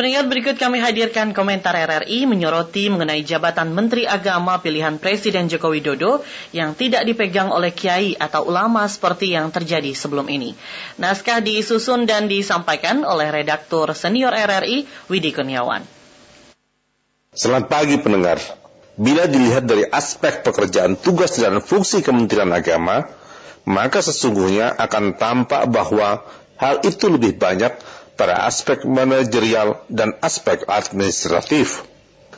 Pendengar berikut kami hadirkan komentar RRI menyoroti mengenai jabatan Menteri Agama pilihan Presiden Joko Widodo yang tidak dipegang oleh kiai atau ulama seperti yang terjadi sebelum ini. Naskah disusun dan disampaikan oleh redaktur senior RRI Widi Kurniawan. Selamat pagi pendengar. Bila dilihat dari aspek pekerjaan tugas dan fungsi Kementerian Agama, maka sesungguhnya akan tampak bahwa hal itu lebih banyak pada aspek manajerial dan aspek administratif.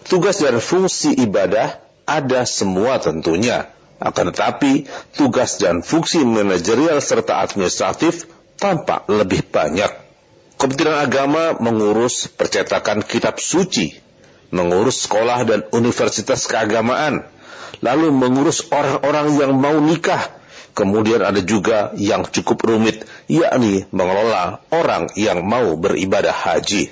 Tugas dan fungsi ibadah ada semua tentunya, akan tetapi tugas dan fungsi manajerial serta administratif tampak lebih banyak. Kementerian Agama mengurus percetakan kitab suci, mengurus sekolah dan universitas keagamaan, lalu mengurus orang-orang yang mau nikah, Kemudian ada juga yang cukup rumit, yakni mengelola orang yang mau beribadah haji.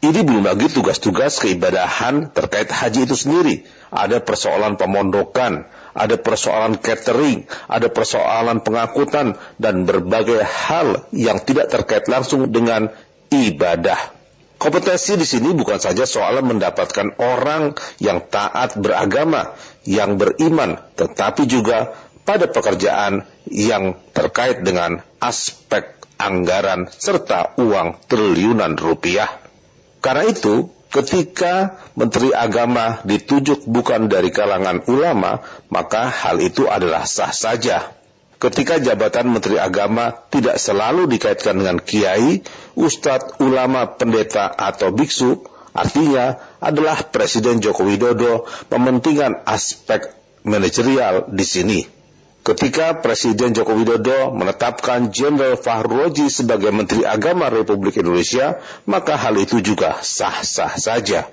Ini belum lagi tugas-tugas keibadahan terkait haji itu sendiri. Ada persoalan pemondokan, ada persoalan catering, ada persoalan pengangkutan, dan berbagai hal yang tidak terkait langsung dengan ibadah. Kompetensi di sini bukan saja soal mendapatkan orang yang taat beragama, yang beriman, tetapi juga pada pekerjaan yang terkait dengan aspek anggaran serta uang triliunan rupiah. Karena itu, ketika Menteri Agama ditunjuk bukan dari kalangan ulama, maka hal itu adalah sah saja. Ketika jabatan Menteri Agama tidak selalu dikaitkan dengan kiai, ustadz, ulama, pendeta, atau biksu, artinya adalah Presiden Joko Widodo mementingkan aspek manajerial di sini. Ketika Presiden Joko Widodo menetapkan Jenderal Fahroji sebagai Menteri Agama Republik Indonesia, maka hal itu juga sah-sah saja.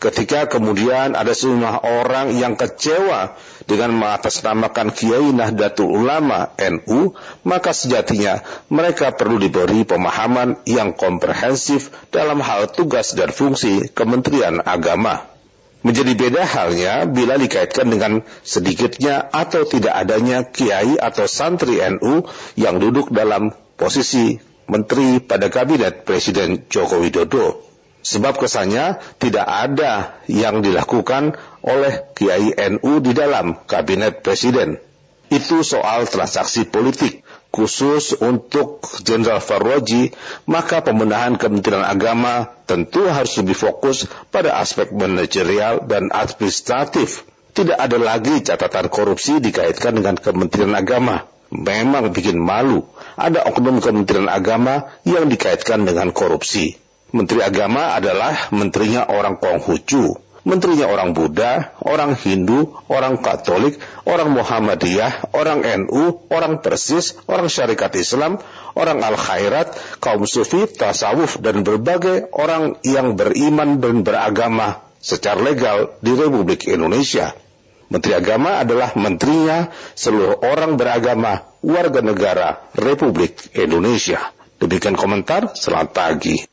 Ketika kemudian ada sejumlah orang yang kecewa dengan mengatasnamakan Kiai Nahdlatul Ulama NU, maka sejatinya mereka perlu diberi pemahaman yang komprehensif dalam hal tugas dan fungsi Kementerian Agama. Menjadi beda halnya bila dikaitkan dengan sedikitnya atau tidak adanya kiai atau santri NU yang duduk dalam posisi menteri pada kabinet Presiden Joko Widodo. Sebab kesannya tidak ada yang dilakukan oleh kiai NU di dalam kabinet presiden. Itu soal transaksi politik khusus untuk Jenderal Farroji, maka pembenahan Kementerian Agama tentu harus lebih fokus pada aspek manajerial dan administratif. Tidak ada lagi catatan korupsi dikaitkan dengan Kementerian Agama. Memang bikin malu, ada oknum Kementerian Agama yang dikaitkan dengan korupsi. Menteri Agama adalah menterinya orang Konghucu, menterinya orang Buddha, orang Hindu, orang Katolik, orang Muhammadiyah, orang NU, orang Persis, orang Syarikat Islam, orang Al-Khairat, kaum Sufi, Tasawuf, dan berbagai orang yang beriman dan beragama secara legal di Republik Indonesia. Menteri Agama adalah menterinya seluruh orang beragama warga negara Republik Indonesia. Demikian komentar, selamat pagi.